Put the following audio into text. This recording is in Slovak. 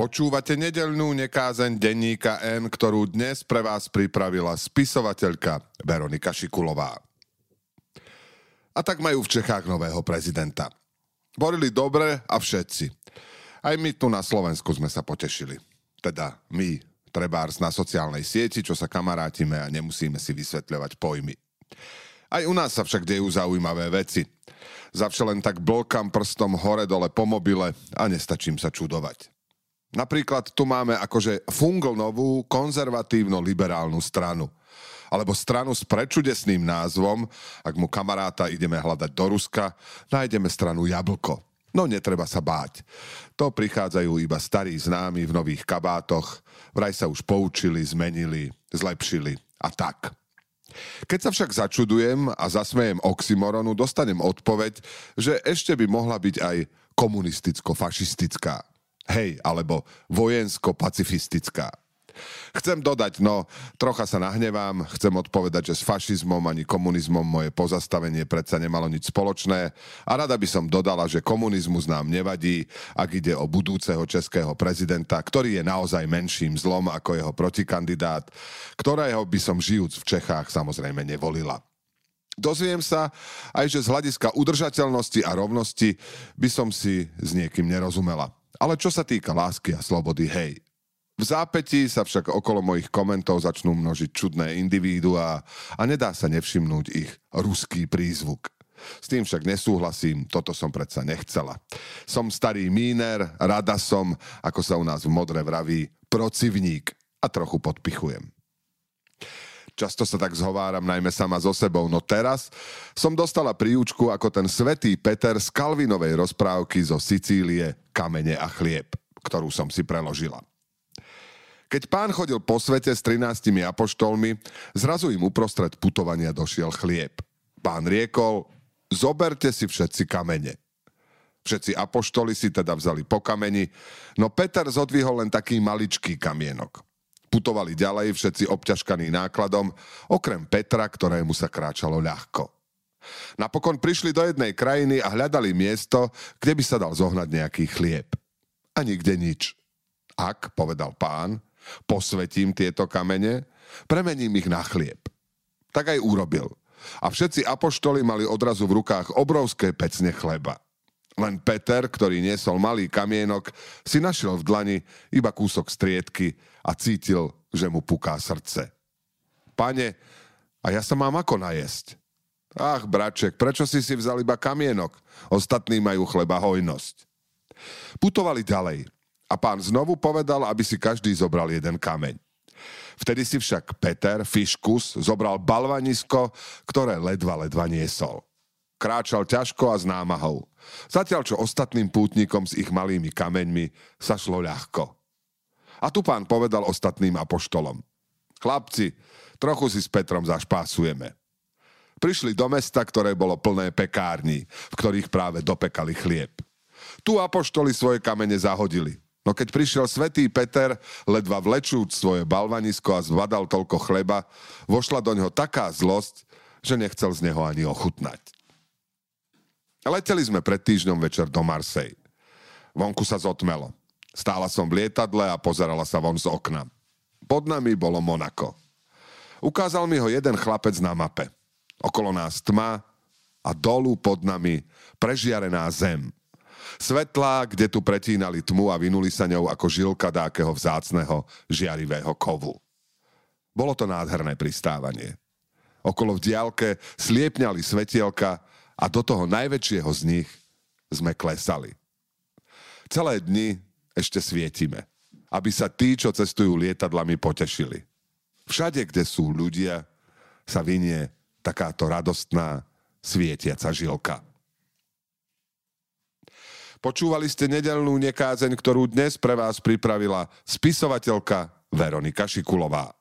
Počúvate nedelnú nekázeň denníka N, ktorú dnes pre vás pripravila spisovateľka Veronika Šikulová. A tak majú v Čechách nového prezidenta. Borili dobre a všetci. Aj my tu na Slovensku sme sa potešili. Teda my, trebárs na sociálnej sieti, čo sa kamarátime a nemusíme si vysvetľovať pojmy. Aj u nás sa však dejú zaujímavé veci. Zavše len tak blkam prstom hore-dole po mobile a nestačím sa čudovať. Napríklad tu máme akože fungl novú konzervatívno-liberálnu stranu. Alebo stranu s prečudesným názvom, ak mu kamaráta ideme hľadať do Ruska, nájdeme stranu Jablko. No netreba sa báť. To prichádzajú iba starí známi v nových kabátoch, vraj sa už poučili, zmenili, zlepšili a tak. Keď sa však začudujem a zasmejem oxymoronu, dostanem odpoveď, že ešte by mohla byť aj komunisticko-fašistická. Hej, alebo vojensko-pacifistická. Chcem dodať, no trocha sa nahnevám, chcem odpovedať, že s fašizmom ani komunizmom moje pozastavenie predsa nemalo nič spoločné a rada by som dodala, že komunizmus nám nevadí, ak ide o budúceho českého prezidenta, ktorý je naozaj menším zlom ako jeho protikandidát, ktorého by som žijúc v Čechách samozrejme nevolila. Dozviem sa aj, že z hľadiska udržateľnosti a rovnosti by som si s niekým nerozumela. Ale čo sa týka lásky a slobody, hej. V zápätí sa však okolo mojich komentov začnú množiť čudné individuá a nedá sa nevšimnúť ich ruský prízvuk. S tým však nesúhlasím, toto som predsa nechcela. Som starý míner, rada som, ako sa u nás v modre vraví, procivník a trochu podpichujem. Často sa tak zhováram najmä sama so sebou, no teraz som dostala príučku ako ten svetý Peter z Kalvinovej rozprávky zo Sicílie Kamene a chlieb, ktorú som si preložila. Keď pán chodil po svete s 13 apoštolmi, zrazu im uprostred putovania došiel chlieb. Pán riekol, zoberte si všetci kamene. Všetci apoštoli si teda vzali po kameni, no Peter zodvihol len taký maličký kamienok. Putovali ďalej všetci obťažkaní nákladom, okrem Petra, ktorému sa kráčalo ľahko. Napokon prišli do jednej krajiny a hľadali miesto, kde by sa dal zohnať nejaký chlieb. A nikde nič. Ak, povedal pán, posvetím tieto kamene, premením ich na chlieb. Tak aj urobil. A všetci apoštoli mali odrazu v rukách obrovské pecne chleba. Len Peter, ktorý niesol malý kamienok, si našiel v dlani iba kúsok striedky a cítil, že mu puká srdce. Pane, a ja sa mám ako najesť? Ach, braček, prečo si si vzal iba kamienok? Ostatní majú chleba hojnosť. Putovali ďalej a pán znovu povedal, aby si každý zobral jeden kameň. Vtedy si však Peter, Fiškus, zobral balvanisko, ktoré ledva ledva niesol. Kráčal ťažko a s námahou. Zatiaľ, čo ostatným pútnikom s ich malými kameňmi sa šlo ľahko. A tu pán povedal ostatným apoštolom. Chlapci, trochu si s Petrom zašpásujeme. Prišli do mesta, ktoré bolo plné pekární, v ktorých práve dopekali chlieb. Tu apoštoli svoje kamene zahodili. No keď prišiel svätý Peter, ledva vlečúc svoje balvanisko a zvadal toľko chleba, vošla do ňoho taká zlosť, že nechcel z neho ani ochutnať. Leteli sme pred týždňom večer do Marsej. Vonku sa zotmelo. Stála som v lietadle a pozerala sa von z okna. Pod nami bolo Monako. Ukázal mi ho jeden chlapec na mape. Okolo nás tma a dolu pod nami prežiarená zem. Svetlá, kde tu pretínali tmu a vynuli sa ňou ako žilka dákeho vzácného žiarivého kovu. Bolo to nádherné pristávanie. Okolo v diálke sliepňali svetielka a do toho najväčšieho z nich sme klesali. Celé dni ešte svietime, aby sa tí, čo cestujú lietadlami, potešili. Všade, kde sú ľudia, sa vynie takáto radostná svietiaca žilka. Počúvali ste nedelnú nekázeň, ktorú dnes pre vás pripravila spisovateľka Veronika Šikulová.